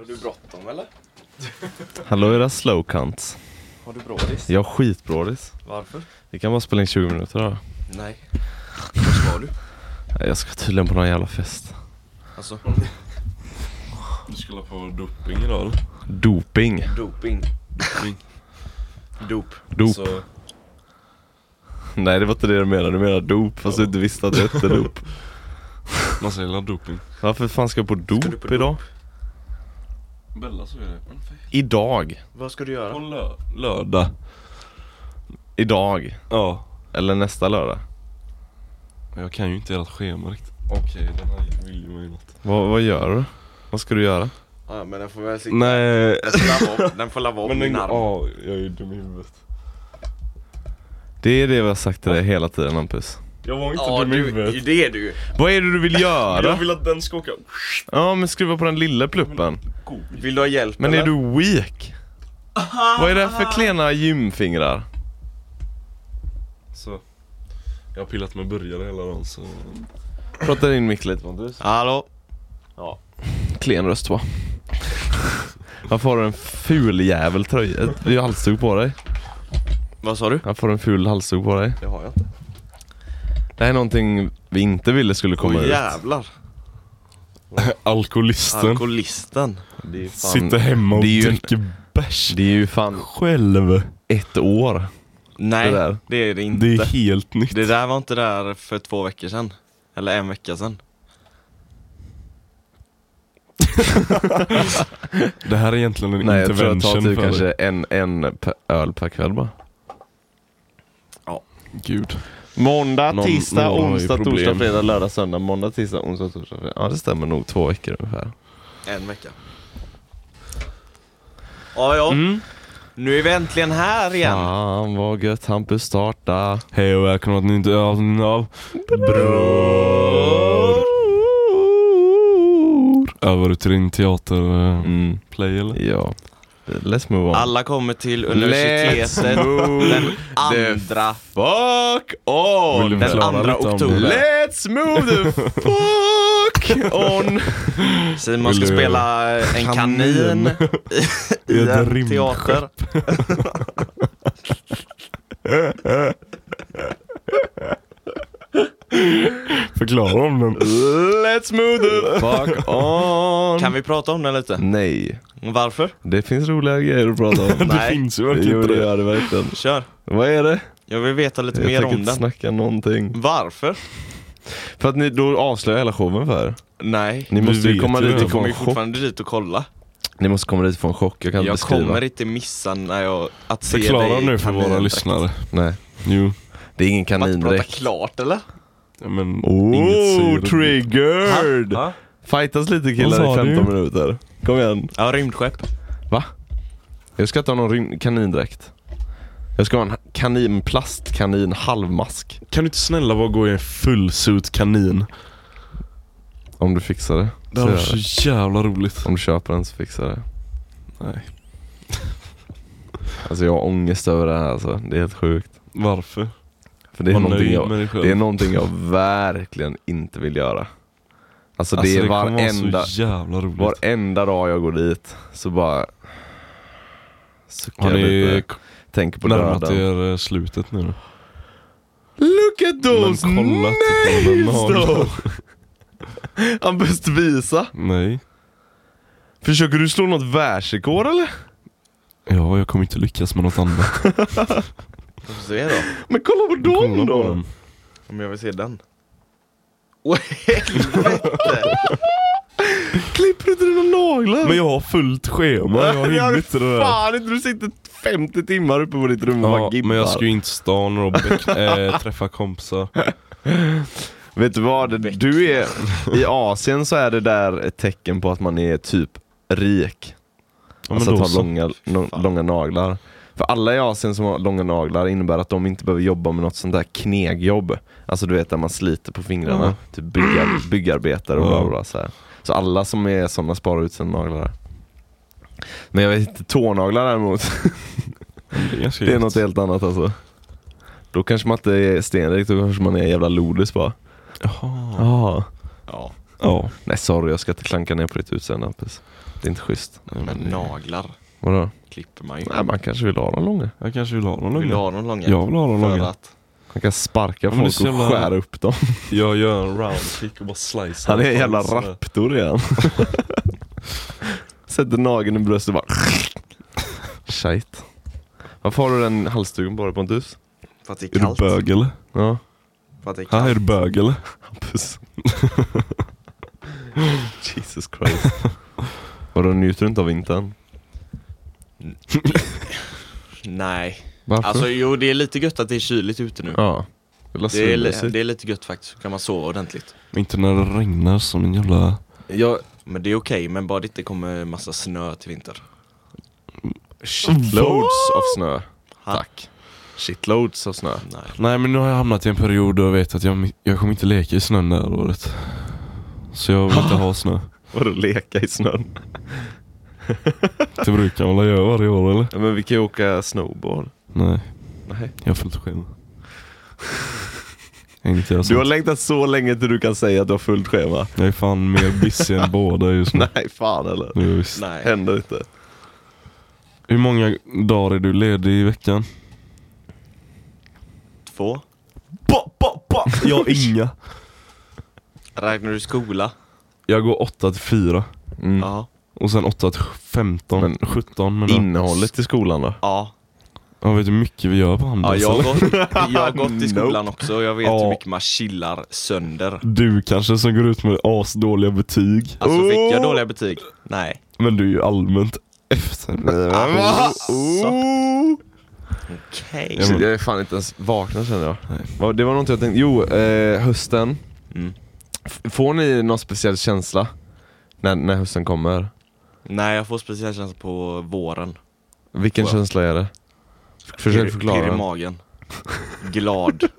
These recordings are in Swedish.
Har du bråttom eller? Hallå era slow cunts. Har du brådis? Jag har skitbrådis. Varför? Vi kan bara spela in 20 minuter då. Nej. Vad ska du? Nej, Jag ska tydligen på någon jävla fest. Alltså, Du skulle på doping idag eller? Doping. doping. Doping. Dop. Dop. Så, Nej det var inte det du menade, du menade dop fast du inte visste att det hette dop. man säger doping? Varför fan ska jag på dop, du på dop? Idag? Bella så är det. Idag. Vad ska du På göra? lö lördag. Idag. Ja. Eller nästa lördag. Jag kan ju inte ert schema riktigt. Okej, den här vill ju mig något. Vad, vad gör du? Vad ska du göra? Ja men den får väl sitta. Nej. Den får lava upp, den får lava upp Men min den, arm. ja, jag är ju dum i huvudet. Det är det vi har sagt till dig hela tiden Hampus. Jag var inte Ja dum i huvudet. det är du. Vad är det du vill göra? Jag vill att den ska åka. Ja men skruva på den lilla pluppen. Vill du ha hjälp Men är eller? du weak? Vad är det för klena gymfingrar? Så. Jag har pillat med burgare hela dagen så. Prata in mick lite Pontus. Hallå? Klen röst va? Varför har du en ful jävel tröja? Du har halsduk på dig. Vad sa du? Varför har du en ful halsduk på dig? Det har jag inte. Det här är någonting vi inte ville skulle komma Åh ut. jävlar. Alkoholisten. Alkoholisten. Det är fan, Sitter hemma och det är ju en- dricker bärs. Det är ju fan Själv. ett år. Nej, Det det, där. är det inte. Det är Det, helt nytt. där var inte där för två veckor sedan. Eller en vecka sedan. Det här är egentligen en Nej jag tror jag tar intervention typ för kanske en, en öl per kväll bara. Gud. Måndag, Någon- tisdag, någon onsdag, torsdag, fredag, lördag, söndag, måndag, tisdag, onsdag, torsdag, fredag. Ja det stämmer nog, två veckor ungefär. En vecka. Ja, ja. Mm. Nu är vi äntligen här igen. Fan vad gött Hampus starta. Hej och välkomna till ett nytt avsnitt av Bror. Över du till din teaterplay Mm, eller? ja. Let's move on. Alla kommer till universitetet den the andra, Fuck on! Den andra oktober. Let's move the fuck on! Simon ska spela en kanin, i, I en teater. Förklara om den. Let's move the fuck on! Kan vi prata om den lite? Nej, Varför? det finns roliga grejer att prata om. Det Nej. finns ju verkligen jo inte det det. gör det verkligen. Kör. Vad är det? Jag vill veta lite Jag mer tänker om inte den. snacka någonting. Varför? För att ni då avslöjar hela showen för er. Nej. Ni måste ju vet komma ju dit det. och få kommer en ju chock. fortfarande dit och kolla. Ni måste komma dit och få en chock, jag kan inte Jag beskriva. kommer inte missa när jag, att se Förklara dig i nu för våra lyssnare. Nej, Jo. det är ingen Kan man inte prata kanindräkt. klart eller? Men Oh, triggered! Ha? Fightas lite killar i 15 du? minuter. Kom igen. Ja, rymdskepp. Va? Jag ska inte ha någon kanindräkt. Jag ska ha en kanin, plastkanin halvmask. Kan du inte snälla bara gå i en fullsuit kanin? Om du fixar det. Det Så det. så jävla roligt. Om du köper den så fixar jag det. Nej. Alltså jag har ångest över det här alltså. Det är helt sjukt. Varför? För det är, någonting jag, det är någonting jag verkligen inte vill göra. Alltså, det är kommer vara varenda, så jävla roligt. varenda dag jag går dit så bara suckar Har jag ni lite. Tänker på närmat döden. er eh, slutet nu då? Look at those den nails though! Han bäst visa. Nej. Försöker du slå något världsrekord eller? Ja, jag kommer inte lyckas med något annat. Vi får se då. Men kolla på dem då! Om jag vill se den. Åh helvete! Klipper du inte dina naglar? Men jag har fullt schema, jag hinner inte det där. Fan inte, du sitter 50 timmar uppe på ditt rum och bara Ja, gibbar. men jag ska ju inte stan och beck- äh, träffa kompisar. Vet du vad? Du är, I Asien så är det där ett tecken på att man är typ rik. Ja, alltså att då ha så. långa, långa naglar. För alla i Asien som har långa naglar innebär att de inte behöver jobba med något sånt där knegjobb. Alltså du vet där man sliter på fingrarna. Ja. Typ byggar, byggarbetare och bla bla, så här. Så alla som är sådana sparar ut sina naglar. Men jag vet inte, tånaglar däremot, Det är, det är något helt annat alltså. Då kanske man inte är stenrik, då kanske man är jävla lodis bara. Jaha. Ja. Ja. Ja. Nej sorry, jag ska inte klanka ner på ditt utseende Hampus. Det är inte schysst. Men naglar Vadå? klipper man ju. Nej, man kanske vill ha dem långa. Jag kanske vill ha dem Vill du långa. ha dem långa? Jag vill ha dem För långa. att... Man kan sparka folk och jävla- skära upp dem. Jag gör en roundkick och bara slicear. Han är en jävla raptor igen. Sätter nageln i bröstet och bara... Shite. Varför har du den halsduken på dig Pontus? För att det är Är du kallt. bög eller? Ja, För att det är Här är kallt. du bög eller? Hampus. Jesus Christ. Vadå, njuter du inte av vintern? Nej. Varför? Alltså jo, det är lite gött att det är kyligt ute nu. ja. Det är, Det är, li- det är lite gött faktiskt, så kan man sova ordentligt. Inte när det regnar som en jävla... Jag, Men det är okej, men bara det inte kommer massa snö till vinter. shitloads av snö. Ha? Tack. Shitloads av snö. Nej. Nej men nu har jag hamnat i en period då jag vet att jag, jag kommer inte leka i snön det här året. Så jag vill inte ha snö. Vadå leka i snön? Det brukar man väl göra varje år eller? Ja, men vi kan ju åka snowboard. Nej, Nej. jag har fullt schema. Jag, Du har längtat så länge till du kan säga att du har fullt schema. jag är fan mer busy än båda just nu. Nej, fan eller? Jo, visst. Nej. Händer inte. Hur många dagar är du ledig i veckan? Två. Ba, ba, ba. Jag har inga. Räknar du skola? Jag går 8 till 4 Mm. Ja. Och sen 8 till 15, Men 17 men ja. Innehållet i skolan då? Ja. Jag vet hur mycket vi gör på ja Handels jag, har gått, jag har gått i skolan också och jag vet Ja. hur mycket man chillar sönder. Du kanske som går ut med asdåliga betyg. Alltså fick jag Oh! dåliga betyg? Nej. Men du är ju allmänt efter. Alltså. Oh! Okej. Ja, men- Jag är fan inte ens vaken känner jag. Va, Det var något jag tänkte, jo, eh, hösten. Mm. Får ni någon speciell känsla när, när hösten kommer? Nej, jag får speciell känsla på våren. Vilken Wow. känsla är det? Försök Pirr i förklara. magen. Glad.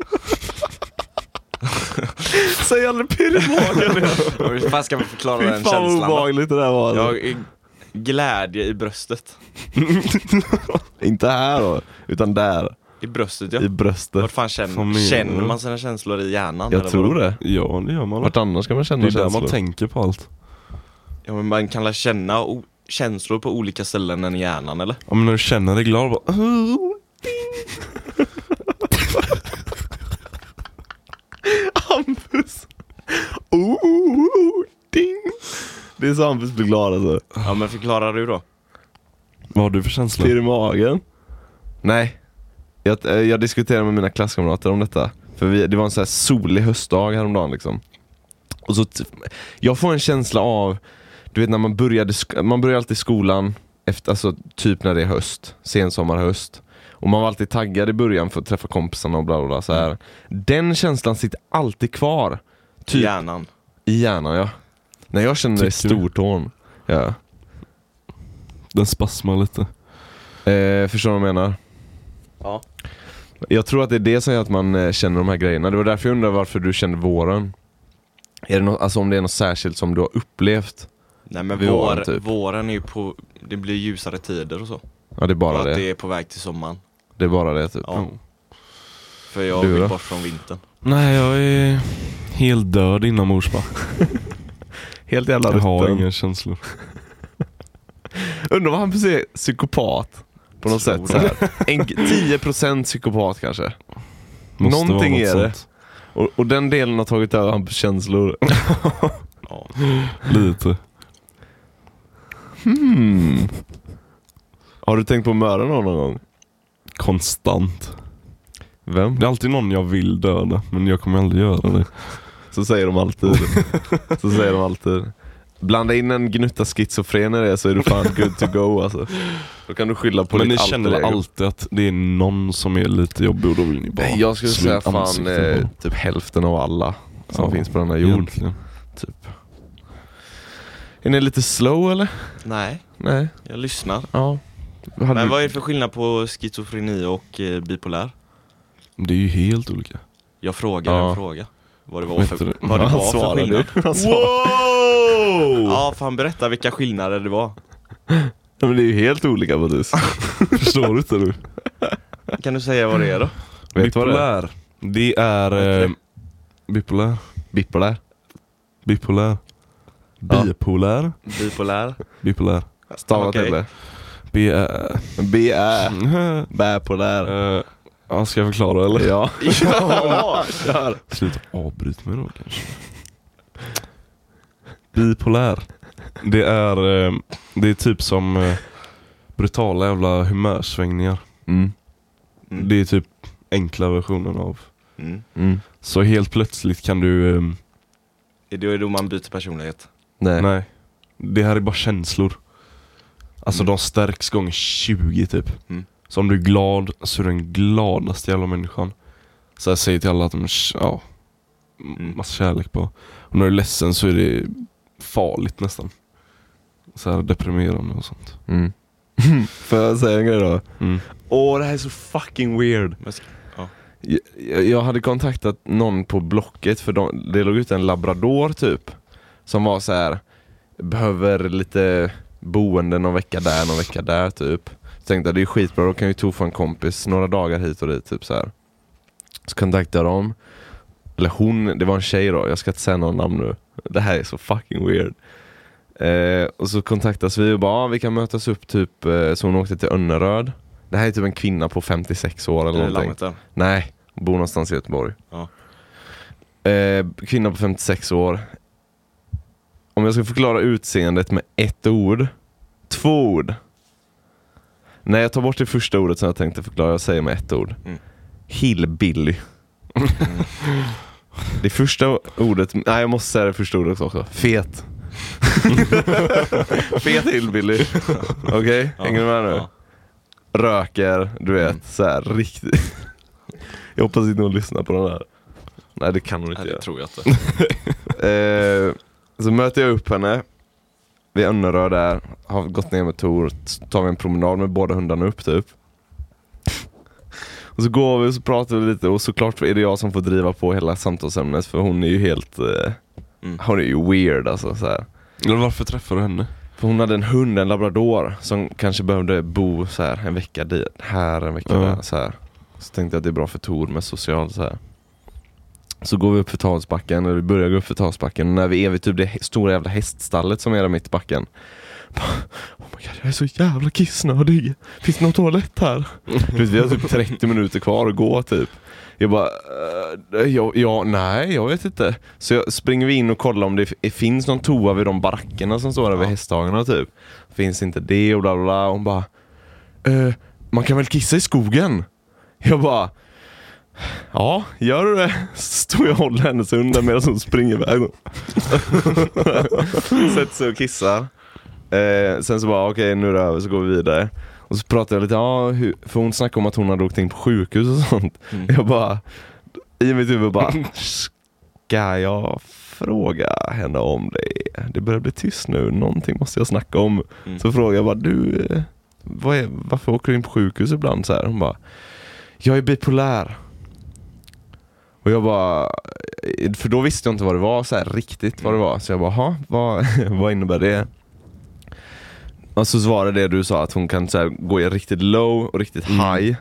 Säg aldrig pirr i magen Hur fan ska man förklara Fy den fan vad känslan då? obehagligt det där var alltså. Jag är glädje i bröstet. Inte här då, utan där. I bröstet ja. I bröstet. Vart fan Vad känner, känner man sina känslor i hjärnan? Jag eller tror vadå? det. Ja det gör man. Vart annars ska man känna Det är där känslor? man tänker på allt. Ja men man kan lära känna o- känslor på olika ställen än i hjärnan eller? Ja men när du känner dig glad bara... Hampus! Oh, ding! Det är så Hampus blir glad alltså. Ja men förklara du då. Vad har du för känsla? Pirr i magen? Nej. Jag, eh, jag diskuterade med mina klasskamrater om detta. För vi, det var en så här solig höstdag häromdagen liksom. Och så t- jag får en känsla av, du vet när man började, man börjar alltid skolan, efter, alltså typ när det är höst, sensommar, höst. Och man var alltid taggad i början för att träffa kompisarna och bla bla, bla så här. Den känslan sitter alltid kvar. I Typ hjärnan. i hjärnan ja. När jag känner det i stortån. Ja. Den spasmar lite. Eh, förstår du vad jag menar? Ja. Jag tror att det är det som gör att man eh, känner de här grejerna. Det var därför jag undrar varför du kände våren. Är det något, alltså om det är något särskilt som du har upplevt? Nej men Vid vår, våren, typ. våren är ju på, det blir ljusare tider och så. Ja det är bara och det. att det är på väg till sommaren. Det är bara det typ. Ja. För jag Du vill då? bort från vintern. Nej jag är helt död inombords bara. Helt jävla Jag har rutten. inga känslor. Undrar vad han är psykopat. På något Tror sätt så här. En, 10% psykopat kanske. Måste Någonting något är det. sånt. Och, och den delen har tagit över hans känslor. Ja. Lite. Hmm. Har du tänkt på att mörda någon någon gång? Konstant. Vem? Det är alltid någon jag vill döda, men jag kommer aldrig göra det. Så säger de alltid. så säger de alltid. Blanda in en gnutta schizofren i det så är du fan good to go alltså. Då kan du skylla på men ni känner alltid att det är någon som är lite jobbig och då vill ni bara Nej, Jag skulle säga fan eh, typ hälften av alla som Ja, finns på denna jord. Egentligen. Typ. Är ni lite slow eller? Nej, Nej? jag lyssnar. Ja. Hade Men du... vad är det för skillnad på schizofreni och eh, bipolär? Det är ju helt olika. Jag frågar Ja. en fråga. Vad det var Vet för, du- vad det Han var för svarade. skillnad. Han svarade. Ja, fan berätta vilka skillnader det var. Ja, men det är ju helt olika Bodis. Förstår du inte du? Kan du säga vad det är då? Vet du vad det är? Bipolär. Det är... Eh, bipolär. Bipolär. Bipolär. Ja. Bipolär. Bipolär. Bipolär. Stava till det. B-ä... B-ä. Bipolär. Eh, Ja, ska jag förklara eller? Ja. Ja! Kör. Sluta avbryt mig då kanske. Bipolär. Det är, eh, det är typ som eh, brutala jävla humörsvängningar. Mm. Mm. Det är typ enkla versionen av. Mm. Mm. Så helt plötsligt kan du... ehm, Är det då man byter personlighet? Nej. nej. Det här är bara känslor. Alltså Mm. de stärks gånger 20 typ. Mm. Så om du är glad så är du den gladaste jävla människan. Så jag säger till alla att de ja, Mm. massa kärlek på. Och när du är ledsen så är det farligt nästan. Så här deprimerande och sånt. Mm. Får jag säga en grej då? Mm. Åh det här är så fucking weird. Jag, jag hade kontaktat någon på Blocket för de, det låg ut en labrador typ. Som var så här behöver lite boende någon vecka där, någon vecka där typ. Så tänkte jag det är skitbra, då kan ju to få en kompis några dagar hit och dit typ så här. Så kontaktade jag dem. Eller hon, det var en tjej då, jag ska inte säga någon namn nu. Det här är så fucking weird. Eh, och så kontaktas vi och bara, ah, vi kan mötas upp typ, eh, så hon åkte till Önneröd. Det här är typ en kvinna på 56 år eller Är det någonting. lammet där? Nej, bor någonstans i Göteborg. Ja. Eh, kvinna på 56 år. Om jag ska förklara utseendet med ett ord. Två ord. Nej, jag tar bort det första ordet som jag tänkte förklara. Jag säger med ett ord. Mm. Hillbilly. det första ordet, nej jag måste säga det första ordet också. Fet. Fet hillbilly. Okej, Ja, hänger du med nu? ja. Röker, du vet, Mm. så här riktigt. Jag hoppas inte hon lyssnar på den här. Nej det kan hon inte Nej, det göra. tror jag inte. Eh, så möter jag upp henne vid Önneröd där, har gått ner med Tor, tar vi en promenad med båda hundarna upp typ. Och så går vi och så pratar vi lite och såklart är det jag som får driva på hela samtalsämnet för hon är ju helt, eh, Mm. hon är ju weird alltså så här. Men varför träffar du henne? För hon hade en hund, en labrador, som kanske behövde bo så här en vecka di- här, en vecka Ja. där. Så, här. så tänkte jag att det är bra för Tor med social så här. Så går vi upp för Talsbacken, eller vi börjar gå upp för Talsbacken, och när vi är vid typ det stora jävla häststallet som är där mitt i backen. Oh my God, jag är så jävla kissnödig. Finns det någon toalett här? Vi har typ 30 minuter kvar att gå typ. Jag bara, uh, ja, ja, nej jag vet inte. Så jag springer vi in och kollar om det finns någon toa vid de barackerna som står där vid hästhagarna typ. Finns inte det och bla bla bla. Hon bara, eh, man kan väl kissa i skogen? Jag bara, ja gör du det? Står jag och håller hennes hund medan hon springer iväg. Sätter sig och kissar. Eh, sen så bara, okej nu är det över så går vi vidare. Och så pratar jag lite, ja, för hon snackade om att hon hade åkt in på sjukhus och sånt. Mm. Jag bara, i mitt huvud bara, ska jag fråga henne om det? Det börjar bli tyst nu, någonting måste jag snacka om. Mm. Så frågade jag bara, du, eh, vad är, varför åker du in på sjukhus ibland? Så här. Hon bara, jag är bipolär. Och jag bara, eh, för då visste jag inte vad det var så här, riktigt vad det var. Så jag bara, "Ha, vad, vad innebär det? Och så var det du sa, att hon kan så här, gå i riktigt low och riktigt Mm. high.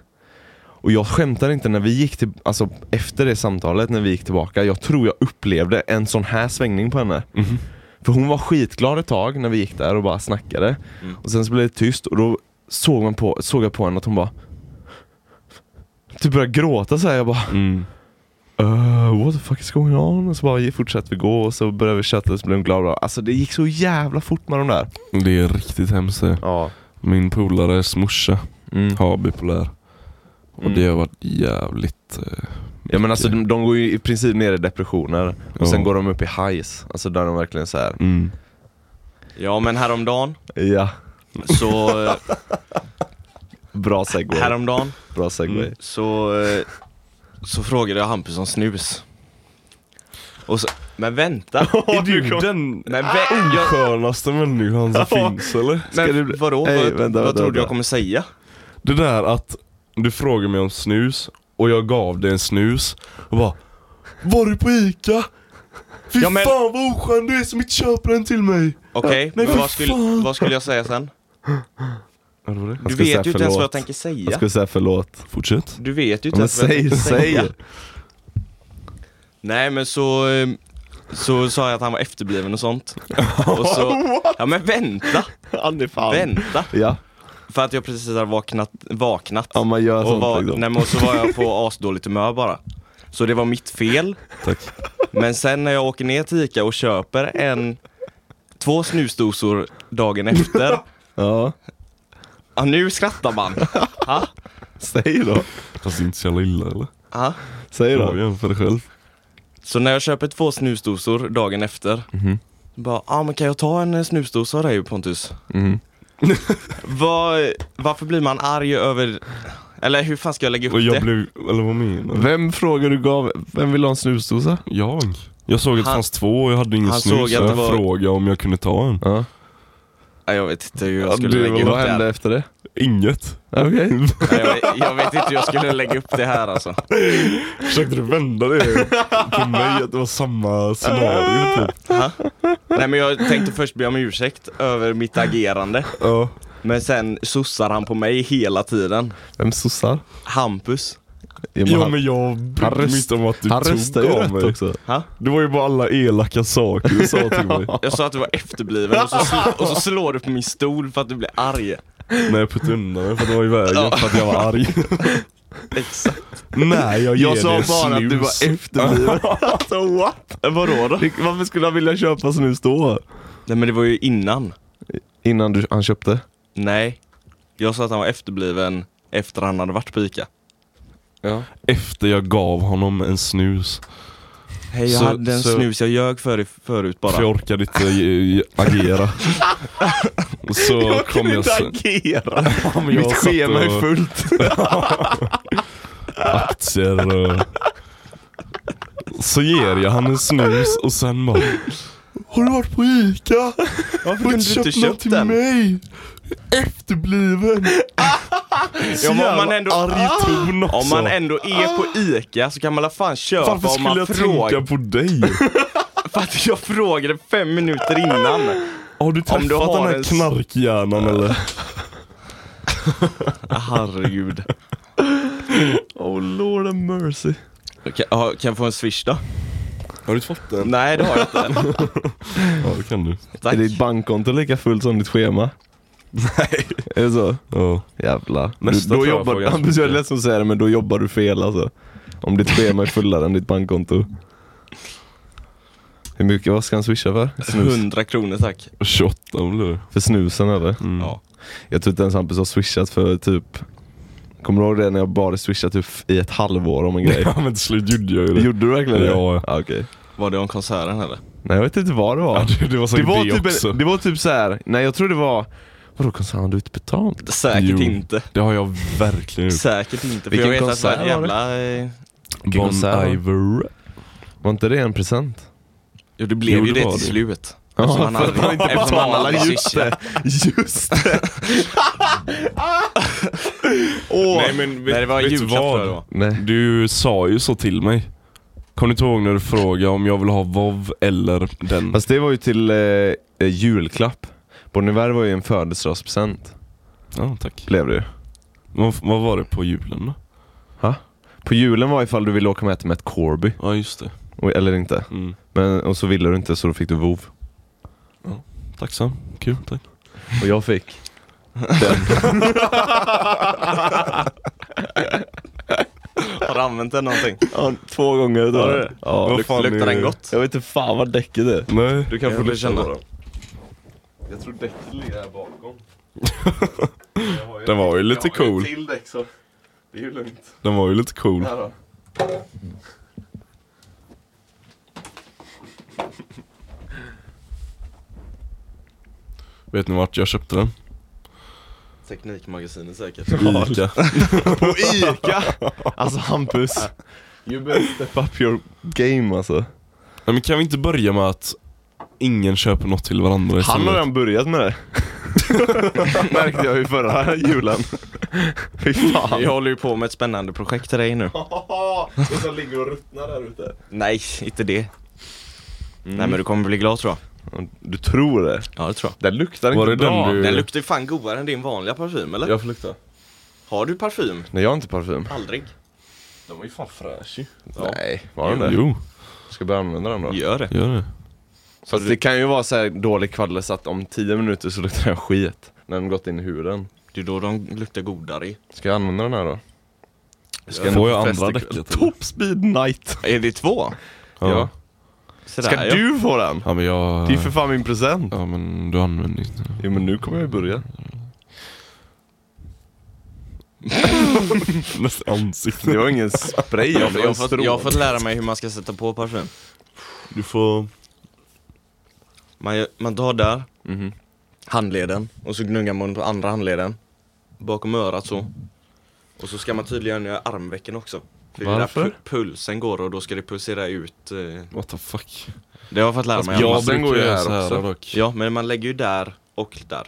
Och jag skämtar inte, när vi gick till, alltså efter det samtalet, när vi gick tillbaka, jag tror jag upplevde en sån här svängning på henne. Mhm. För hon var skitglad ett tag när vi gick där och bara snackade. Mm. Och sen så blev det tyst och då såg, man på, såg jag på henne att hon bara Typ började gråta så här. jag bara Mm. Uh, What the fuck is going on? Och så bara fortsatte vi gå och så började vi chatta och så blev hon glad. Alltså det gick så jävla fort med de där. Det är riktigt hemskt det. Ja. Min polares morsa Mm. har bipolär. Och Mm. det har varit jävligt... Eh, Ja men alltså de, de går ju i princip ner i depressioner och Ja. sen går de upp i highs. Alltså där de verkligen så här. Mm. Ja men häromdagen, ja. så, Bra segway. häromdagen Bra segway. Mm. så, eh, så frågade jag Hampus om snus. Och så, men vänta! Är du den Men vä- jag, oskönaste människan som finns eller? men det bli- vadå? Ey, vad vänta, vad vänta, trodde vänta. jag kommer säga? Det där att du frågar mig om snus och jag gav dig en snus och bara Var du på ICA? Fy Ja, men- fan vad oskön du är som inte köper en till mig! Okej, Nej, men för vad skulle, fan. vad skulle jag säga sen? Jag Du vet ju inte ens vad jag tänker Jag säga. skulle säga förlåt. Fortsätt. Du vet ju inte Men ens vad jag säg, tänkte säg! säga. Nej men så, så sa jag att han var efterbliven och sånt. Och så, ja men vänta, vänta. Ja. För att jag precis hade vaknat, vaknat. ja, man gör och, sånt var, liksom. nej, men och så var jag på asdåligt humör bara. Så det var mitt fel. Tack. Men sen när jag åker ner till Ica och köper en, två snusdosor dagen efter. Ja, Ja nu skrattar man. Ha? säg då. Fast inte så jävla illa eller? Ha? Säg då. igen för dig själv. Så när jag köper två snusdosor dagen efter. Mhm. Bara, ja ah, men kan jag ta en eh, snusdosa av dig Pontus? Mhm. Var, varför blir man arg över, eller hur fan ska jag lägga upp Och jag det? blev, eller vad menar du? Vem frågade du gav, vem vill ha en snusdosa? Jag? Jag såg att det fansk två och jag hade ingen han snus såg så att jag det var- frågade om jag kunde ta en. Ja. Ja, jag vet inte hur jag Ja, skulle du, lägga upp vad det hände här. efter det? Inget. Okej. Nej, jag, vet, jag vet inte hur jag skulle lägga upp det här alltså. Försökte du vända det på mig att det var samma scenario typ? Ha? Nej men jag tänkte först be om ursäkt över mitt agerande. Ja. Men sen sossar han på mig hela tiden. Vem sossar? Hampus. Ja, men han, men jag brydde mig inte om att du han röstar ju tog av mig. också. Ha? Det var ju bara alla elaka saker du sa till mig. Jag sa att du var efterbliven och så, sl- och så slår du på min stol för att du blir arg. När jag puttade undan den för att det var i vägen för att jag var arg. Exakt. Nej jag ger Jag sa bara att du var snus. efterbliven. alltså what? Vadå då? Varför skulle han vilja köpa snus då? Nej men det var ju innan. Innan du, han köpte? Nej. Jag sa att han var efterbliven efter han hade varit på Ica. Ja. Efter jag gav honom en snus. Hej jag Så- hade en så- snus jag ljög för förut bara. För jag orkade inte agera. Och så kom jag sen. agera. Ja, men jag Mitt schema är fullt. aktier och... Så ger jag han en snus och sen bara Har du varit på ICA? Varför kunde du inte köpt till den? mig? Efterbliven! Så Ja, men om man ändå- arg ton också. Om man ändå är på Ica så kan man alla fan köpa Varför om man skulle jag frågar. tänka på dig? För att jag frågade fem minuter innan. Har du Om träffat du har den här en knarkhjärnan eller? Herregud. Oh lord have mercy. Kan, kan jag få en swish då? Har du fått den? Nej det har jag inte än. Ja det kan du. Tack. Är ditt bankkonto lika fullt som ditt schema? Nej. Är det så? Ja. Jävlar. Nästa du, då jag jobbar, ganska Hampus jag är ledsen att säga det men då jobbar du fel alltså. Om ditt schema är fullare än ditt bankkonto. Hur mycket, vad ska han swisha för? Snus. 100 kronor tack. 28 blir det. För snusen eller? Mm. Ja. Jag tror inte ens Hampus har swishat för typ Kommer du ihåg det när jag bara swishat typ i ett halvår om en grej? Ja men till slut gjorde jag ju det. Gjorde du verkligen det? Ja. Ah, okej. Var det om konserten eller? Nej jag vet inte vad det var. Ja, det, det var det, var typ, också. det var typ så här. nej jag tror det var Vadå konsert, har du inte betalt? Säkert Jo. inte. Det har jag verkligen gjort. Säkert inte. För Vilken jag vet att det var konsert ett var det? jävla... eh, Vilken Bon konsert det? Iver. Var inte det en present? Jo det blev Jo, ju det det till det. slut. Ja, Eftersom han för att aldrig- han inte eftersom han betalade, aldrig just swishade. Just det! Åh! Nej men vet, Nej det var vet vad? det. Nej. Du sa ju så till mig. Kommer du inte ihåg när du frågade om jag vill ha WoW eller den? Fast det var ju till eh, julklapp. Bon Iver var ju en födelsedagspresent, Ja tack. blev det ju. Vad, vad var det på julen då? På julen var ifall du ville åka med till Matt Corby, Ja just det. och- eller inte. Mm. Men, och så ville du inte så då fick du vov. Tacksam. Kul, tack. Och jag fick Har du använt den någonting? ja, två gånger Har då. du det? Ja. Luk- luktar är den gott? Jag vet inte fan vad däcket är. Nej. Du kan Jag få lyssna känna. på dem. Jag tror däcket ligger här bakom. Den var ju lite cool. till däck så det är ju lugnt. Den var ju lite cool. Här då. Vet ni vart jag köpte den? Teknikmagasinet säkert. Ica. På Ica! Alltså Hampus. You better step up your game alltså. Nej, men kan vi inte börja med att ingen köper något till varandra Han har redan börjat med det. Märkte jag ju förra julen. Fy fan. Vi håller ju på med ett spännande projekt till dig nu. Det som ligger och ruttnar där ute. Nej, inte det. Nej men du kommer bli glad tror jag. Du tror det? Ja det tror jag. Den luktar Var inte det bra. den du- Den luktar ju fan godare än din vanliga parfym eller? Jag får lukta. Har du parfym? Nej jag har inte parfym. Aldrig. Den var ju fan fräsch ju. Nej, var den det? Jo. Ska jag börja använda den då? Gör det. Gör det. Fast det kan ju vara så här dålig kvaddel så att om 10 minuter så luktar den skit. När den gått in i huden. Det är då de luktar godare i. Ska jag använda den här då? Ska Får jag andra däcket? Top speed night! Är det två? Ja. Sådär, Ska ja. du få den? Ja men jag... Det är för fan min present. Ja men du använder inte. Jo men nu kommer jag ju börja. Nästan. Det var ingen spray, Jag, var jag, har fått, jag har fått lära mig hur man ska sätta på parfym. Du får... Man, gör- man tar där, Mhm. handleden, och så gnuggar man på andra handleden. Bakom örat så. Och så ska man tydligen göra armvecken också. För det är där Varför? pu- pulsen går och då ska det pulsera ut. Eh, What the fuck. det har jag fått lära mig. jag Ja, sen brukar går ju här så också. dock. ja, men man lägger ju där och där.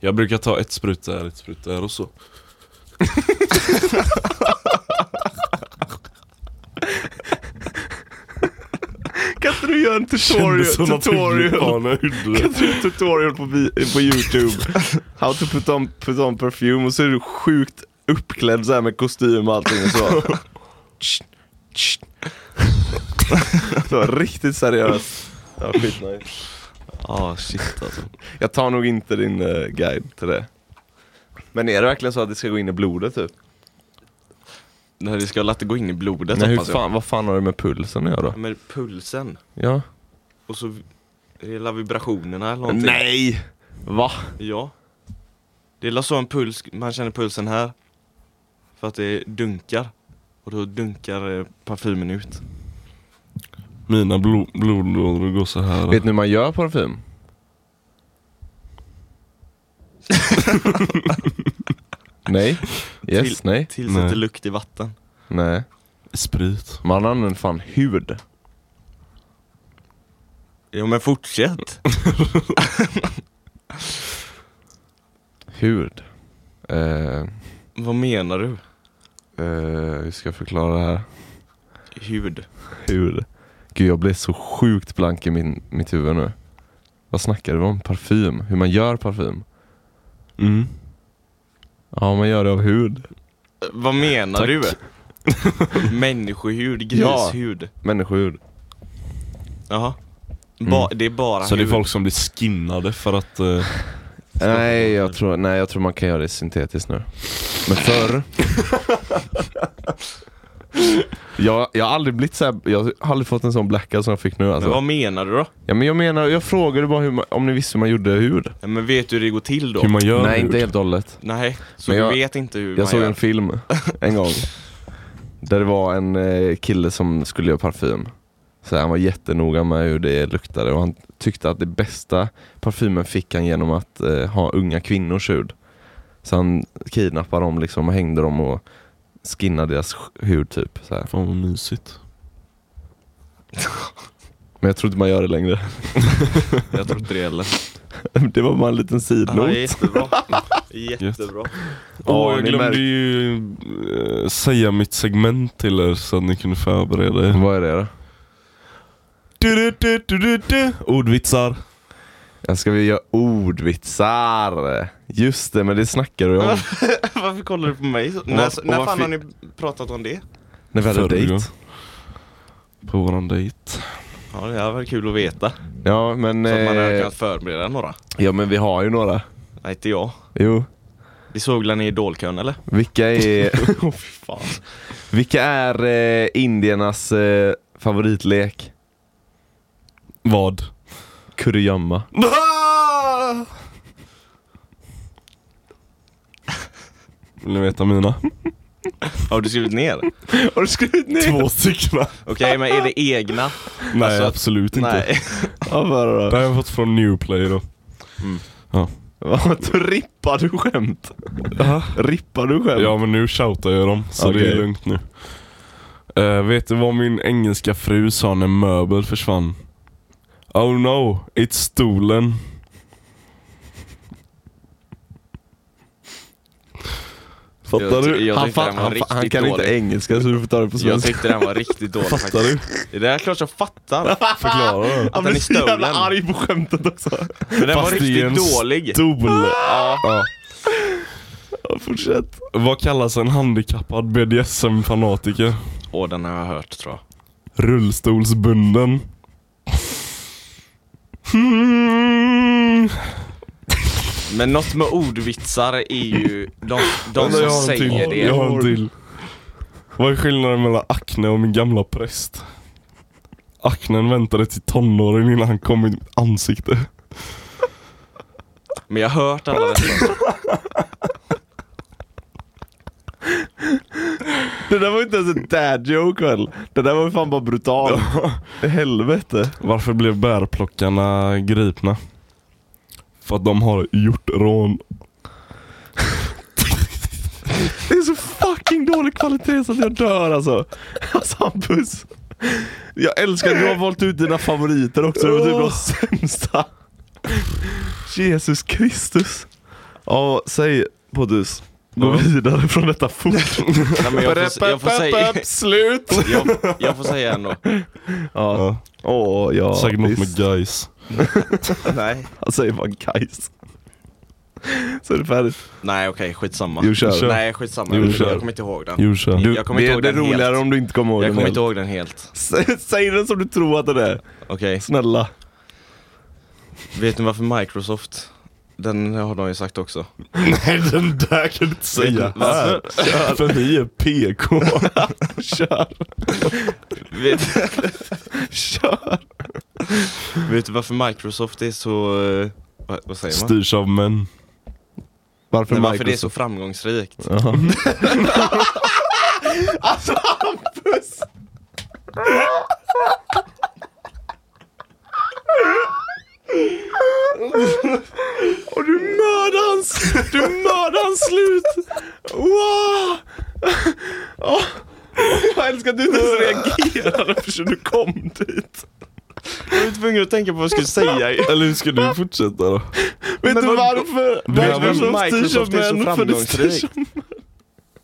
Jag brukar ta ett sprut där, ett sprut där och så. Kan inte du göra en tutorial, tutorial, kan du göra en tutorial på, på youtube? How to put on, put on perfume och så är du sjukt uppklädd så här med kostym och allting och så. så riktigt seriöst. Ja, skitnice. Ja, shit alltså. Jag tar nog inte din eh, guide till det. Men är det verkligen så att det ska gå in i blodet typ? Nej, det ska låta gå in i blodet Nej, hur hoppas jag. fan, vad fan har det med pulsen att göra? Ja, Men pulsen, Ja. och så hela vibrationerna eller någonting. Nej! Va? Ja. Det är la så en puls, man känner pulsen här. För att det dunkar. Och då dunkar eh, parfymen ut. Mina blo blodlådor går så här. Vet ni hur man gör parfym? nej? Yes, Till- nej? Tillsätter Nej. lukt i vatten. Nej. Sprit. Man använder fan hud. Jo men fortsätt. Hud. Eh, Vad menar du? eh, hur ska jag förklara det här? Hud. Hud. Gud jag blev så sjukt blank i min, mitt huvud nu. Vad snackar du om? Parfym? Hur man gör parfym? Mm. Ja, man gör det av hud. Vad menar Tack. du? Människohud, Ja. grishud. Människohud. Jaha. Ba, Mm. Det är bara Så det är hud. folk som blir skinnade för att... eh, Nej jag, tror, nej, jag tror man kan göra det syntetiskt nu. Men förr... jag, jag har aldrig blivit så här, jag har aldrig fått en sån blackout som jag fick nu alltså. Men vad menar du då? Ja men jag menar, jag frågade bara hur man, om ni visste hur man gjorde hud. Ja, men vet du hur det går till då? hur man gör Nej hud. inte helt och hållet. Nej, så Men du jag- vet inte hur Jag man såg gör? en film en gång. Där det var en eh, kille som skulle göra parfym. Så han var jättenoga med hur det luktade och han tyckte att det bästa parfymen fick han genom att eh, ha unga kvinnors hud. Så han kidnappade dem liksom och hängde dem och skinnade deras hud typ. Så här. Fan vad mysigt. Men jag tror inte man gör det längre. Jag tror inte det heller. det var bara en liten Ja, sidnot. jättebra. Jättebra. Åh, Ja, jag glömde ju eh, säga mitt segment till er så att ni kunde förbereda er. Vad är det då? Du, du, du, du, du, du. Ordvitsar. Jag ska vi göra ordvitsar. Just det, men det snackade du om Varför kollar du på mig? så? När och när fan fi- har ni pratat om det? när vi hade dejt. På våran dejt. Ja, det hade varit kul att veta. Ja men, Så att man hade eh, kunnat förbereda några. ja men vi har ju några. Nej, inte jag. Jo, Vi såg väl ni i Idolkön eller? vilka är... Åh, fy fan. Vilka är eh, indiernas eh, favoritlek? Vad? Kurragömma. Vill ni veta mina? Har du skrivit ner? Har du skrivit ner? Två stycken. Okej, men är det egna? Nej Alltså, absolut inte. Nej. Ja, vad Det då? har jag fått från Newplay då. Vad, rippar du skämt? Rippar du skämt? Ja men nu shoutar jag dem, så det Okej. är lugnt nu. Eh, vet du vad min engelska fru sa när möbel försvann? Oh no, it's stolen. Fattar Jag, du? jag han, var han, han kan dålig. inte engelska så du får ta det på Jag svenska. tyckte den var riktigt dålig Fattar faktiskt. Det är klart jag fattar. Förklara då. Han den blir är så jävla stolen. arg på skämtet också. Men den var Fast det är en riktigt dålig. Stol. Ja. Ja. Ja, fortsätt. Vad kallas en handikappad BDSM-fanatiker? Åh, den har jag hört tror jag. Rullstolsbunden. Hmm. Men något med ordvitsar är ju de, de som säger det. Jag har en till. Vad är skillnaden mellan Acne och min gamla präst? Acnen väntade till tonåren innan han kom i mitt ansikte. Men jag har hört alla dessa. Det där var inte ens en dad joke väl? Det där var ju fan bara brutalt. Helvete. Varför blev bärplockarna gripna? För att de har gjort rån. Det är så fucking dålig kvalitet så att jag dör alltså. Alltså Hampus. Jag älskar att du har valt ut dina favoriter också. Det var typ de sämsta. Jesus Kristus. Ja, säg Pontus. Gå vidare från detta fort. Nej, men jag, får, jag, får säga, Slut! jag, jag får säga ändå. Ja. Ja. Åh, ja. Säkert något med guys. Nej. Han säger bara guys. Så är det färdigt. Nej okej, skitsamma. Jo, kör. Nej skitsamma, Jo, jag, kör. jag kommer inte ihåg den. Jo, kör. Du, Jag kommer det, inte ihåg det är den helt. roligare om du inte kommer ihåg Jag den kommer helt. inte ihåg den helt. Säg, säg den som du tror att den är. Okej, Snälla. vet ni varför Microsoft, den har de ju sagt också. Nej den där kan du inte säga Varför? här. För ni är PK. Kör. Vet, Kör. vet du varför Microsoft är så, eh, vad, vad säger man? Styrs av män. Varför Nej, varför det är så framgångsrikt. Jaha. alltså Hampus! Och du mördar hans, du mördar hans slut! Wow! Åh, jag älskar att du inte ens reagerade förrän du kom dit. Jag var tvungen att tänka på vad jag skulle säga. Eller hur ska du fortsätta då? Vet Men du varför? Du Microsoft varför styrs av Microsoft män för det styrs.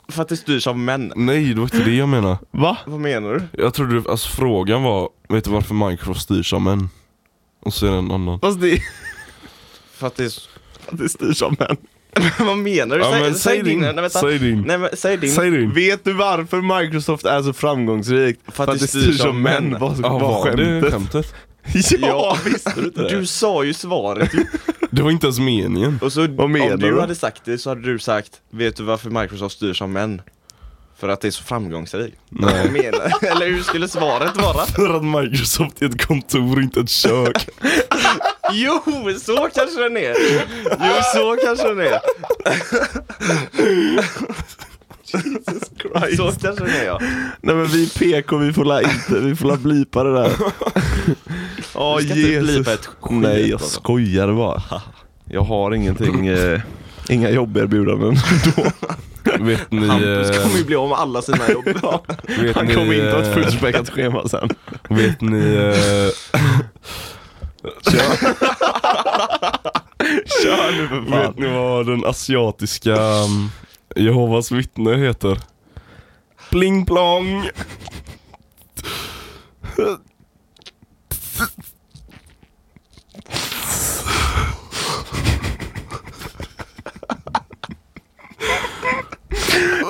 För att det styrs av män. Nej det var inte det jag menade. Va? Vad menar du? Jag trodde, alltså frågan var, vet du varför Minecraft styrs av män? Och så är det en annan. Fast det, För att det är att det styrs av män. vad menar du? Ja, säg, men säg säg din. din. Nej. Säg din. Nej, men, säg din. Säg din. Vet du varför Microsoft är så framgångsrikt? För att det styrs av män. Vad Ja, var var det skämtet? skämtet? Ja, visste du inte det? Du sa ju svaret. Det var inte ens meningen. Och så Vad menar om du du? hade sagt det så hade du sagt Vet du varför Microsoft styrs av män? För att det är så framgångsrikt. Nej. Menar Eller hur skulle svaret vara? För att Microsoft är ett kontor, inte ett kök. Jo, så kanske den är! Jo, så kanske den är! Christ. Så kanske den är ja. Nej men vi är PK, vi får la inte, vi får la blipa det där. Ska inte blipa ett Nej jag alltså. skojar bara. Jag har ingenting, eh, inga jobberbjudanden då. Vet ni... Hampus eh, kommer ju bli av med alla sina jobb. Vet Han ni, kommer inte ha ett eh, fullspäckat schema sen. Vet ni... eh, Kör nu för Vet ni vad den asiatiska um, Jehovas vittne heter? Pling plong!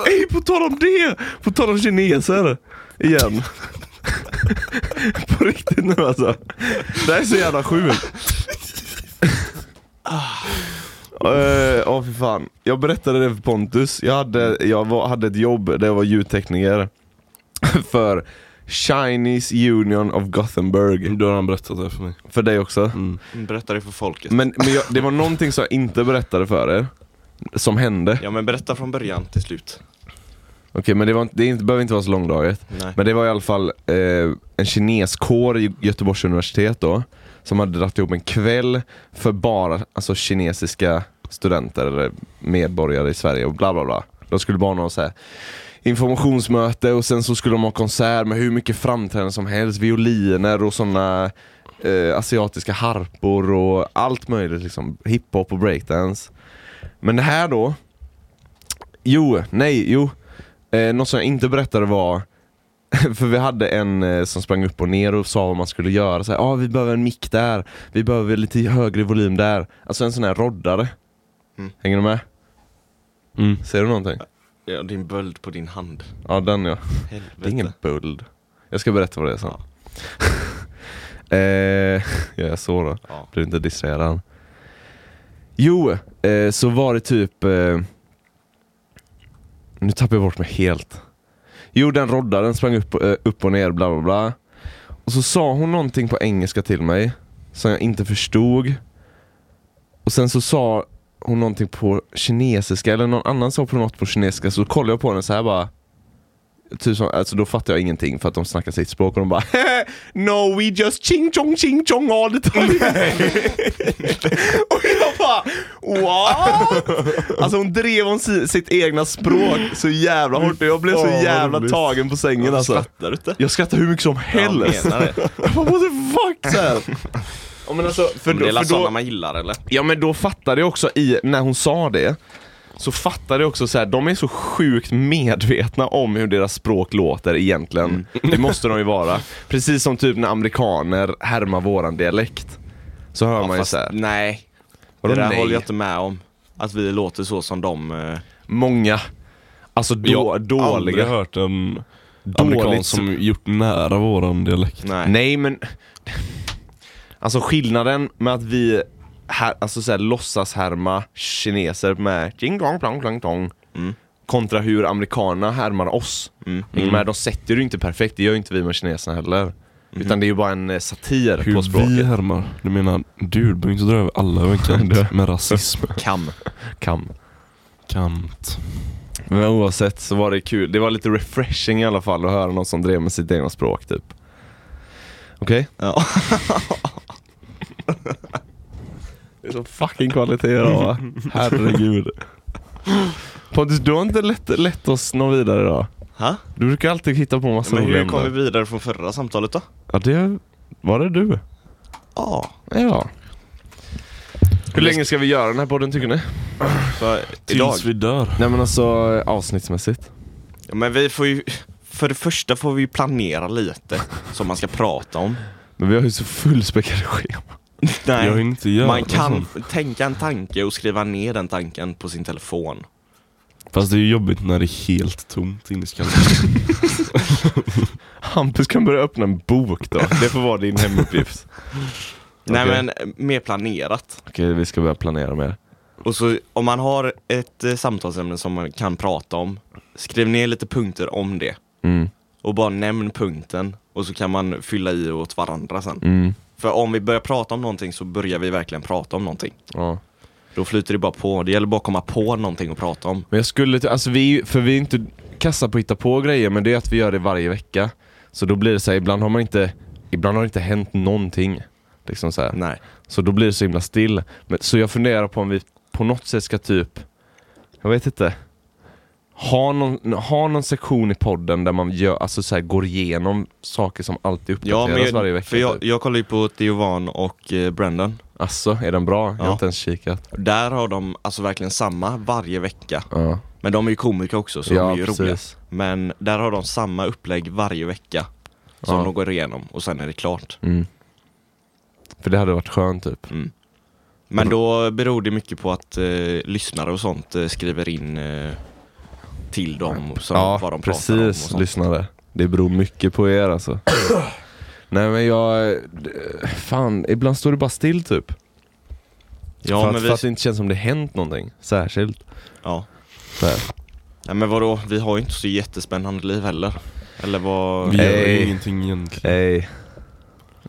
Ey, på tal om det! På tal om kineser. Igen. på riktigt nu alltså. Det här är så jävla sjukt. Eh, Åh fy fan. Jag berättade det för Pontus. Jag hade, jag var, hade ett jobb där jag var ljudtekniker. för Chinese Union of Gothenburg. Du har han berättat det för mig. För dig också. Mm. Berätta det för folket. Men, men jag, det var någonting som jag inte berättade för er. Som hände. Ja men berätta från början till slut. Okej men det, var inte, det inte, behöver inte vara så långdraget. Nej. Men det var i alla fall eh, en kineskår i Göteborgs universitet då. Som hade dragit ihop en kväll för bara alltså, kinesiska studenter eller medborgare i Sverige och bla bla bla. De skulle bara ha så här informationsmöte och sen så skulle de ha konsert med hur mycket framträdanden som helst. Violiner och sådana eh, asiatiska harpor och allt möjligt liksom. Hiphop och breakdance. Men det här då Jo, nej, jo. Eh, något som jag inte berättade var för vi hade en eh, som sprang upp och ner och sa vad man skulle göra. Så här, ah, vi behöver en mick där, vi behöver lite högre volym där. Alltså en sån här roddare. Mm. Hänger du med? Mm. Ser du någonting? Ja, din böld på din hand. Ja, den ja. Helvete. Det är ingen böld. Jag ska berätta vad det är sen. eh, jag är så då. Ja. Blir inte distraherad. Jo, eh, så var det typ... Eh, nu tappar jag bort mig helt. Jo, den roddaren sprang upp, eh, upp och ner, bla bla bla. Och så sa hon någonting på engelska till mig som jag inte förstod. Och sen så sa hon någonting på kinesiska, eller någon annan sa på något på kinesiska, så kollade jag på henne så här bara Typ som, alltså då fattar jag ingenting för att de snackar sitt språk och de bara No we just ching chong ching chong all the time Och jag bara What? Alltså hon drev om si, sitt egna språk så jävla hårt och jag blev så jävla tagen på sängen alltså Skrattar du inte? Jag skrattar hur mycket som Jag helst menar det. Jag bara, What the fuck? Så här. Ja, men alltså, för Men det är väl för då, sådana man gillar eller? Ja men då fattade jag också i, när hon sa det Så fattade jag också så här, de är så sjukt medvetna om hur deras språk låter egentligen Det måste de ju vara Precis som typ när amerikaner härmar våran dialekt Så hör man ju fast så här, nej. Vadå det där nej? håller jag inte med om. Att vi låter så som de... eh, många Alltså Jag då, har dåliga aldrig hört en Dåligt amerikan som gjort nära våran dialekt. nej. Nej men Alltså skillnaden med att vi här, alltså så här, låtsas härma kineser med ding dong plong plong tong Mm. Kontra hur amerikanerna härmar oss Mm. Med? De sätter det ju inte perfekt, det gör ju inte vi med kineserna heller Utan det är ju bara en eh, satir på Hur språket vi härmar. Du menar, du, behöver inte dra över alla över en kant med rasism. Kam. Kam Kant. Men oavsett så var det kul, det var lite refreshing i alla fall att höra någon som drev med sitt egna språk typ Okej? Ja. Är så fucking kvalitet va? Herregud Pontus, du har inte lett, lett oss någon vidare idag Ha? Du brukar alltid hitta på massa Men hur kom vi vidare från förra samtalet då? Ja det, var det du? Ja. Ja Hur länge ska vi göra den här podden tycker ni? För idag? Tills vi dör. Nej men alltså avsnittsmässigt Ja, men vi får ju... För det första får vi planera lite, som man ska prata om. Men vi har ju så fullspäckade schema Nej. Inte göra Man kan sånt. tänka en tanke och skriva ner den tanken på sin telefon. Fast det är ju jobbigt när det är helt tomt inne i skallen. Hampus kan börja öppna en bok då, det får vara din hemuppgift Nej Okej. men eh, mer planerat. Okej vi ska börja planera mer Och så om man har ett eh, samtalsämne som man kan prata om, skriv ner lite punkter om det. mm. Och bara nämn punkten och så kan man fylla i åt varandra sen. Mm. För om vi börjar prata om någonting så börjar vi verkligen prata om någonting. Ja Då flyter det bara på. Det gäller bara att komma på någonting att prata om. Men jag skulle, alltså vi, för vi är inte kassa på att hitta på grejer men det är att vi gör det varje vecka Så då blir det så här, ibland har man inte, ibland har det inte hänt någonting Liksom så här. Nej. Så då blir det så himla still men, Så jag funderar på om vi på något sätt ska typ Jag vet inte Ha någon, ha någon sektion i podden där man gör, alltså så här, går igenom saker som alltid Ja, uppdateras varje men, vecka för jag, typ. jag kollar ju på Theo Van och eh, Brandon. Alltså, är den bra? Jag har Ja. inte ens kikat Där har de alltså verkligen samma varje vecka. Ja, Men de är ju komiker också så de ja är ju roliga. precis Men där har de samma upplägg varje vecka. Som Ja. de går igenom och sen är det klart. mm. För det hade varit skönt typ Mm. Men då beror det mycket på att eh, lyssnare och sånt eh, skriver in eh, till dem som, Ja, vad de pratar om precis sånt. lyssnare. Det beror mycket på er alltså. Nej men jag, fan ibland står det bara still typ. Ja, för, att, men vi, för att det inte känns som det hänt någonting särskilt. ja. Nej men vadå, vi har ju inte så jättespännande liv heller. Eller vad? Vi gör ju Nej. ingenting egentligen. Hej.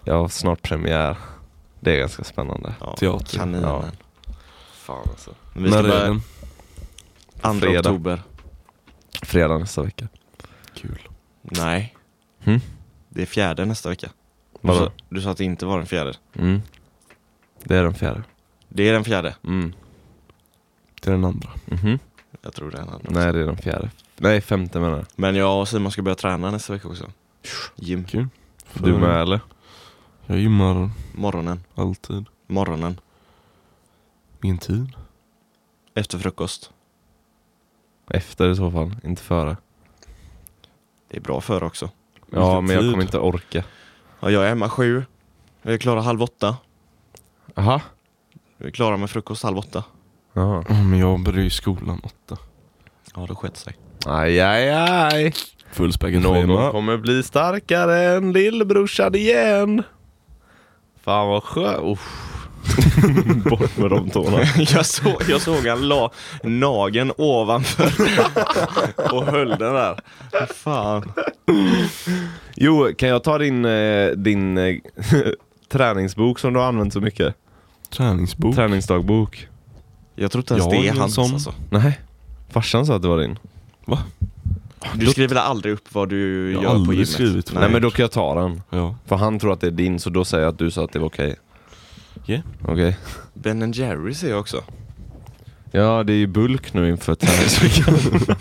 Jag har snart premiär. Det är ganska spännande. Ja, Teater. Kaninen. Ja. Fan alltså. Vi ska När är börja den? 2 Fredag. oktober. Fredag nästa vecka. Kul. Nej. Hmm? Det är fjärde nästa vecka. Du sa, du sa att det inte var den fjärde. Mm. Det är den fjärde. Det är den fjärde. Mm. Det är den andra. Mhm. Jag tror det är den andra. Nej det är den fjärde. Nej femte menar jag. Men jag och Simon ska börja träna nästa vecka också. Gym. Kul. Du med eller? Jag gymmar Morgonen. alltid. Morgonen. Min tid. Efter frukost. Efter i så fall, inte före. Det är bra för också. Ja men jag tid? kommer inte orka. Ja, jag är hemma sju. Vi är klara halv åtta. Aha. Vi är klara med frukost halv åtta. Jaha. Ja, Men jag börjar ju skolan åtta. Ja, det skett sig. Aj, aj, aj. Fullspäckat Någon schema. kommer bli starkare än lillebrorsan igen. Fan vad skönt. Bort med de tårna. jag, så, jag såg han la nagen ovanför och höll den där. Fan. Jo, kan jag ta din, eh, din eh, träningsbok som du har använt så mycket? Träningsbok. Träningsdagbok. Jag tror inte ens Jag det har är hans sån. alltså. Nej, farsan sa att det var din. Du skriver väl aldrig upp vad du Jag har gör på aldrig gymmet? skrivit Nej. men då kan jag ta den. Ja. För han tror att det är din, så då säger jag att du sa att det var okej. Yeah. Okej. Ben Jerry ser jag också. Ja, det är ju bulk nu inför träningsveckan.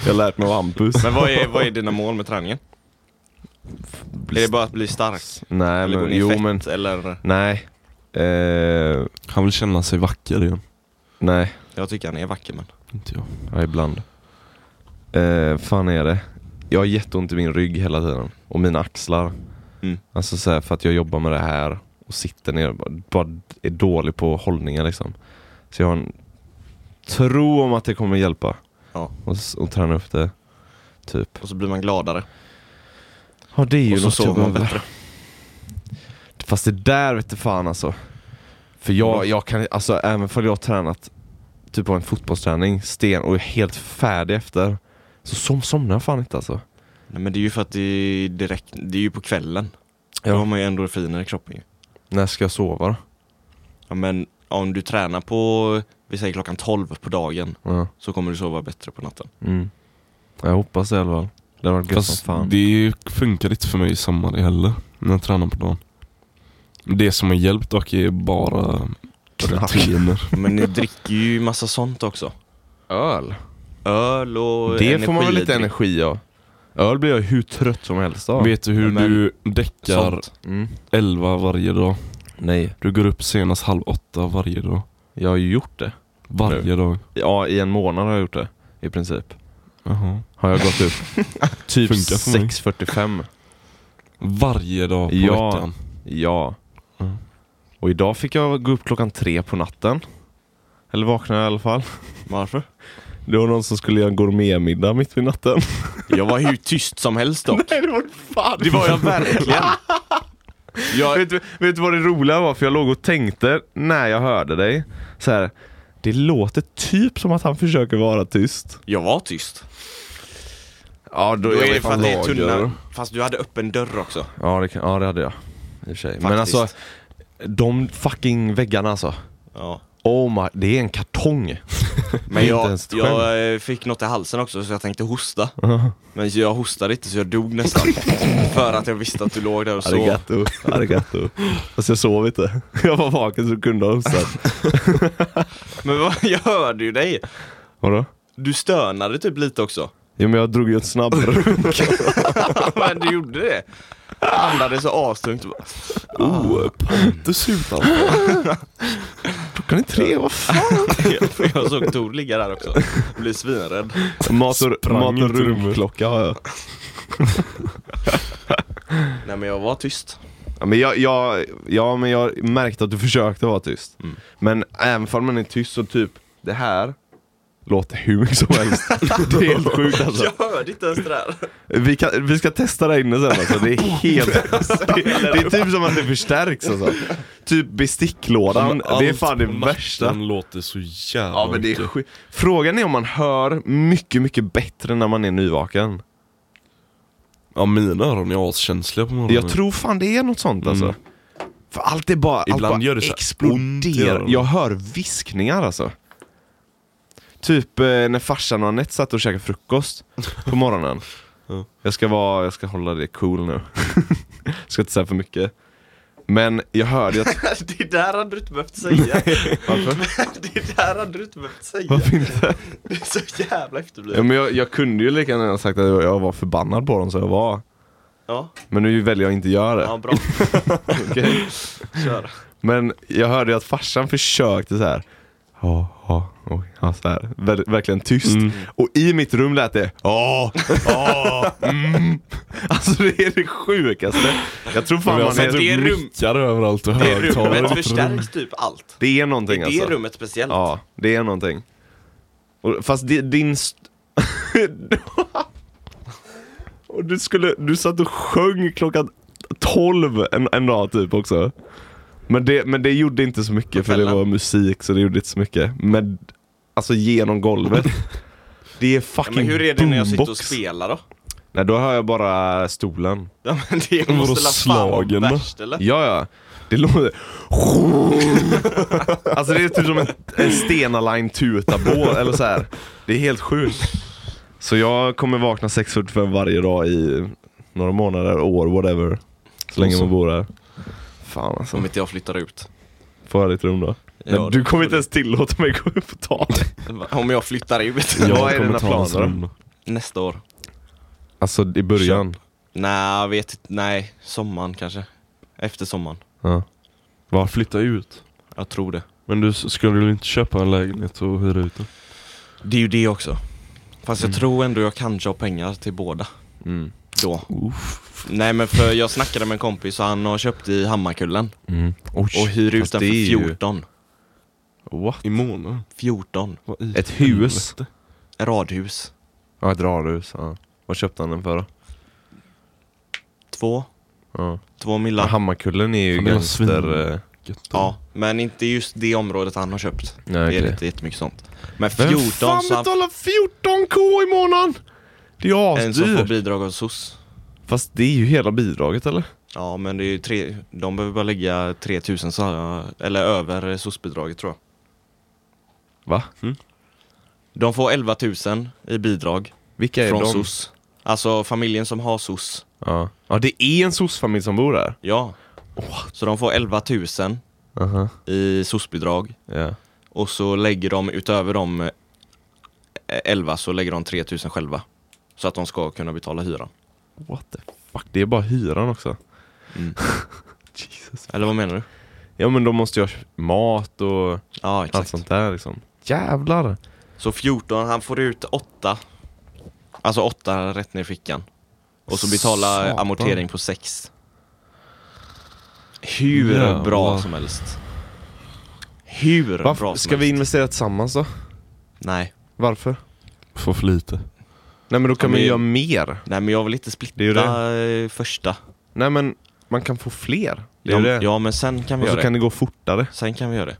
jag har lärt mig av Hampus. Men vad är, vad är dina mål med träningen? Är det bara att bli stark? Nej, eller gå men ner i jo fett? men Eller? nej. Eh, Han vill känna sig vacker igen. nej, Jag tycker han är vacker men. Inte jag. ja, ibland. Eh, fan är det? Jag har jätteont i min rygg hela tiden. Och mina axlar. Mm. Alltså så här, för att jag jobbar med det här och sitter ner bara, bara är dålig på hållningar liksom. Så jag har en tro om att det kommer hjälpa. Ja. Och, och träna upp det. Typ. Och så blir man gladare. Ja det är ju Och så något sover man bättre. Fast det där vet du fan alltså. För jag, Vadå? jag kan, alltså även för jag har tränat typ på en fotbollsträning, sten och är helt färdig efter. Så som, somnar jag fan inte alltså. Nej men det är ju för att det är direkt, det är ju på kvällen. Då Ja. har man ju endorfiner i kroppen ju. När ska jag sova då? Ja men om du tränar på, vi säger klockan 12 på dagen, Ja. så kommer du sova bättre på natten. Mm. Jag hoppas det i alla fall. Det har varit gött som Fast fan. det funkar inte för mig i sommar heller. När jag tränar på dagen. Det som har hjälpt dock är bara rutiner. Men ni dricker ju massa sånt också. Öl? Öl och Det får man väl lite energidryck. energi av? Öl blir jag hur trött som helst av. Vet du hur Men- du däckar Sånt. Mm. 11 varje dag? Nej, Du går upp senast halv åtta varje dag. jag har ju gjort det. Varje dag. Ja, i en månad har jag gjort det. I princip. Jaha. Har jag gått upp typ Funkar för mig. 6.45. Varje dag på Ja. veckan. Ja. Mm. Och idag fick jag gå upp klockan tre på natten. Eller vakna i alla fall. Varför? Det var någon som skulle göra en gourmetmiddag mitt vid natten. Jag var hur tyst som helst dock. Nej det var fan Det var jag verkligen. Jag, vet, du, vet du vad det roliga var? För jag låg och tänkte när jag hörde dig. Så här, det låter typ som att han försöker vara tyst. jag var tyst. Ja, Då är det för att det är tunna. Fast du hade öppen dörr också. Ja det, kan, ja, det hade jag. I och för sig. Men alltså, de fucking väggarna alltså. Ja. Oh my, det är en kartong. Men jag, jag eh, fick något i halsen också så jag tänkte hosta. Men jag hostade inte så jag dog nästan. för att jag visste att du låg där och sov. Arigato. Arigato. Fast jag sov inte. Jag var vaken så kunde ha hostat. Men vad, jag hörde ju dig. Vadå? Du stönade typ lite också. Jo men jag drog ju ett snabb runk. Men du gjorde det. Andades så astungt. Oh, Pontus utan. Klockan är tre, vad fan? Jag såg Tor ligga där också. Blev svinrädd. Mat och, mat och runkklocka har jag. Nej men jag var tyst. Ja men jag, jag, ja, men jag märkte att du försökte vara tyst. Mm. Men även om man är tyst så typ, det här låter hur mycket som helst. Det är helt sjukt alltså. Jag hörde inte ens det där. Vi, kan, vi ska testa det inne sen alltså. Det är helt... det, det är typ som att det förstärks alltså. Typ besticklådan, det är fan det värsta. Den låter så jävla Ja men det är. Frågan är om man hör mycket, mycket bättre när man är nyvaken. Ja mina öron är askänsliga på morgonen. Jag tror fan det är något sånt alltså. Mm. För allt är bara, allt Ibland bara gör det exploderar. Jag hör viskningar alltså. Typ eh, när farsan och Anette satt och käkade frukost på morgonen. Ja. Jag ska vara, jag ska hålla det cool nu. ska inte säga för mycket. Men jag hörde att... Det där hade du inte behövt säga. Varför? Det där hade du inte behövt säga. Varför inte? Det är så jävla Ja, efterblivet. men jag, jag kunde ju lika gärna sagt att jag var förbannad på dem så jag var. Ja, Men nu väljer jag inte att göra det. ja bra. Okej? Kör. Men jag hörde ju att farsan försökte så här. Ja, ja, oj, ja, så här. Ver- verkligen tyst. Mm. Och i mitt rum lät det ja, ja, mm. Alltså det är det sjukaste. Jag tror fan man är, det är rum- mickar överallt och Det högtalare. rummet förstärks typ allt. det är Det någonting är det alltså. rummet speciellt. Ja, det är någonting. Och, fast det, din... Och du skulle, du satt och sjöng klockan 12 en, en dag typ också. Men det, men det gjorde inte så mycket för det var musik så det gjorde inte så mycket. Men alltså genom golvet. Det är Ja, fucking men hur är det när jag sitter och spelar då? Nej då har jag bara stolen. Ja men det måste la fan vara värst eller? Ja ja. Det låter... alltså det är typ som en, en Stena Line tutabåt eller så här. Det är helt sjukt. Så jag kommer vakna 6.45 varje dag i några månader, år, whatever. Så länge man bor här. Fan alltså. Om inte jag flyttar ut. Får jag ditt rum då? Ja, Men du då kommer inte ens tillåta mig gå upp och ta det. Om jag flyttar ut Ja. Vad är dina planer? nästa år. Alltså i början. Nej, jag vet inte. Nej, sommaren kanske. Efter sommaren. Ja. Var flytta ut? Jag tror det. Men du s- ska du inte köpa en lägenhet och hyra ut den? Det är ju det också. Fast jag Mm. tror ändå jag kanske har pengar till båda. Mm. Då. Nej men för jag snackade med en kompis och han har köpt i Hammarkullen. Mm. Oj, Och hyr ut den för är ju- 14. What? I månaden? 14. Vad i Ett hus? helvete? Radhus. Ja, ett radhus. Ja. Vad köpte han den för då? Två. Ja. Två millar. Hammarkullen är ju Fan, gangster... svin. eh. Ja, men inte just det området han har köpt. Nej, Det är okej. inte jättemycket sånt. Men Vem 14 fan så han, betalar 14k i månaden? Det är en som får asdyrt. bidrag av SOS. Fast det är ju hela bidraget eller? Ja men det är ju tre, de behöver bara lägga 3000 så, eller över SOS-bidraget tror jag. Va? De får 11 000 i bidrag Vilka är från de? SOS. Alltså familjen som har SOS. Ja. ja, det är en soc-familj som bor där. Ja. Så de får 11 000 Aha. i SOS-bidrag. Ja. Och så lägger de utöver de eh, 11 så lägger de 3 000 själva. Så att de ska kunna betala hyran. What the fuck? Det är bara hyran också. Mm. Jesus. Eller vad menar du? Ja men de måste ju ha mat och Ja allt sånt där liksom. Jävlar! Så 14, han får ut 8. Alltså 8 rätt ner i fickan. Och så betala Satan. amortering på 6. Hur Jävlar. bra som helst. Hur bra Varför, som ska vi helst. investera tillsammans då? Nej. Varför? Får för lite. Nej men då kan Ja, man ju men- göra mer. Nej men jag vill inte Det splitta första. Nej men man kan få fler. Det Ja, det. ja men sen kan vi och så göra kan det. det gå fortare. Sen kan vi göra det.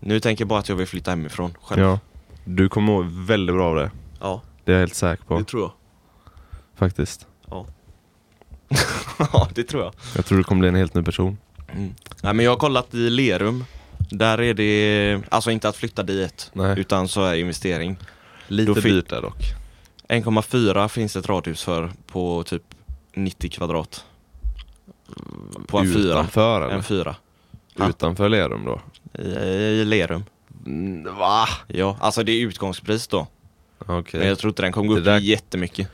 Nu tänker jag bara att jag vill flytta hemifrån själv. Ja. Du kommer må väldigt bra av det. Ja, Det är jag helt säker på. det tror jag. Faktiskt. ja, det tror jag. Jag tror du kommer bli en helt ny person. Mm. Nej men jag har kollat i Lerum. Där är det, alltså inte att flytta dit, Nej. utan så är investering. Lite dyrt där dock. 1,4 finns ett radhus för på typ 90 kvadrat. På en fyra. Utanför eller? En fyra. Utanför Lerum då? I, I Lerum. Mm, va? Ja, alltså det är utgångspris då. Okej. Men jag tror inte den kommer gå upp där- jättemycket.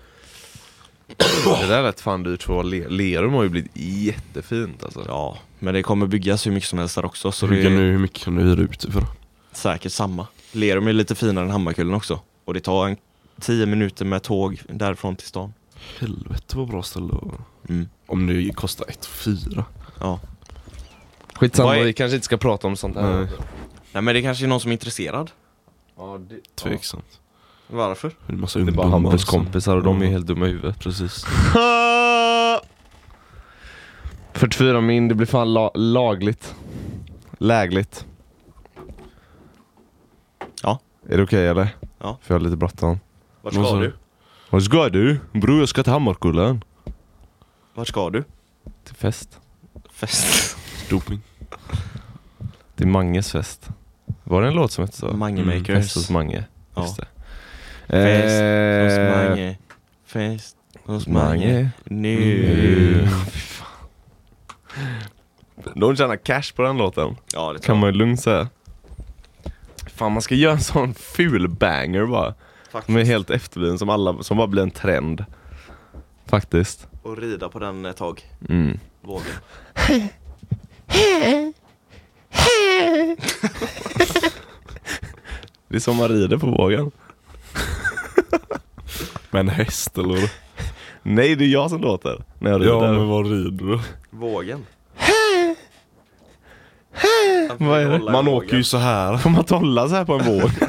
Det där lät fan dyrt för Le- Lerum har ju blivit jättefint alltså. Ja, men det kommer byggas hur mycket som helst där också. Så hur, det du, hur mycket kan du hyra ut för? säkert samma. Lerum är lite finare än Hammarkullen också. Och det tar en 10 minuter med tåg därifrån till stan. Helvete vad bra ställe att. Mm. Om det kostar ett fyra. Ja. Skitsamma, är- vi kanske inte ska prata om sånt här. Nej. Nej men det kanske är någon som är intresserad. Ja, det, Tveksamt. Varför? Det är, en massa det är bara Hampus som- kompisar och de är Ja, helt dumma i huvudet. Precis. 44 min, det blir fan la- lagligt. Lägligt. Ja. Är det okej eller? Ja. För jag har lite bråttom. Vart ska du? Vad ska du? Bror jag ska till Hammarkullen. Vart ska du? Till fest. Fest. Doping. Till Manges fest. Var det en låt som hette så? Mange Mm, makers. Fest hos Mange. Ja. Just det. Fest hos Eh, Mange. Fest hos Mange. Mange. Nu. Mm. De tjänar cash på den låten. Ja det Kan man ju lugnt säga. Fan man ska göra en sån ful banger bara. Faktiskt. Som är helt efterbliven, som, alla, som bara blir en trend. Faktiskt. Och rida på den ett tag. Mm. Vågen. Det är som man rider på vågen. Med en häst eller? Nej, det är jag som låter när jag rider. Ja men vad rider du? Vågen. Vad är det? Man åker ju så här. Får man tolla så här på en våg?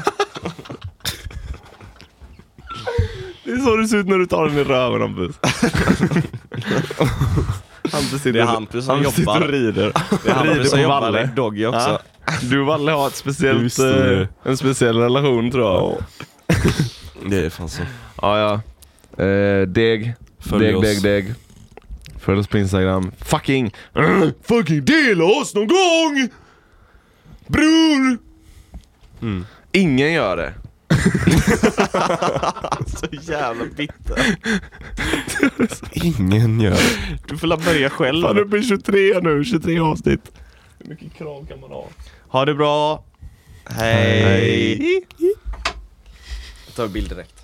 Det är så det ser ut när du tar den i röven Hampus. Hampus sitter, Det är Hampus som Hampus jobbar. och rider. Det är rider Hampus som jobbar Valle. i Doggy också. Ja. Du och Valle har ett speciellt, eh, en speciell relation tror jag. Det är fan så. Ja, ja. Eh, deg. Följ deg, oss. deg, deg. Följ oss på Instagram. Fucking, uh, fucking dela oss någon gång! Bror! Mm. Ingen gör det. Så jävla bitter. Ingen gör det. Du får la börja själv. Fan uppe i 23 nu, 23 avsnitt. Hur mycket krav kan man ha? Ha det bra. Hej. Jag tar bild direkt.